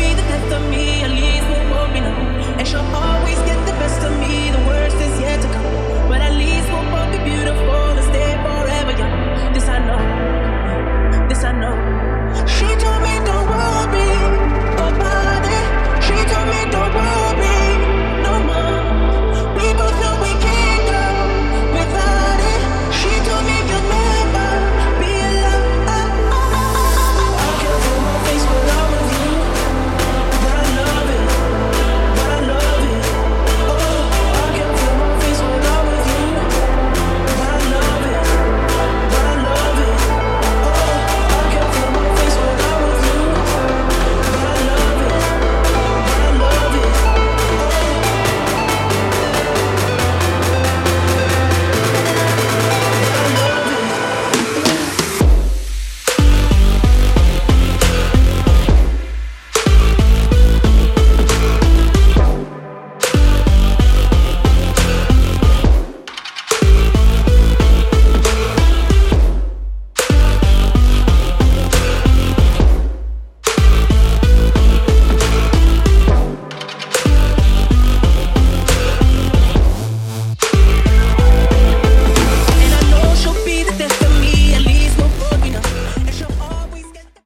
be the death of me.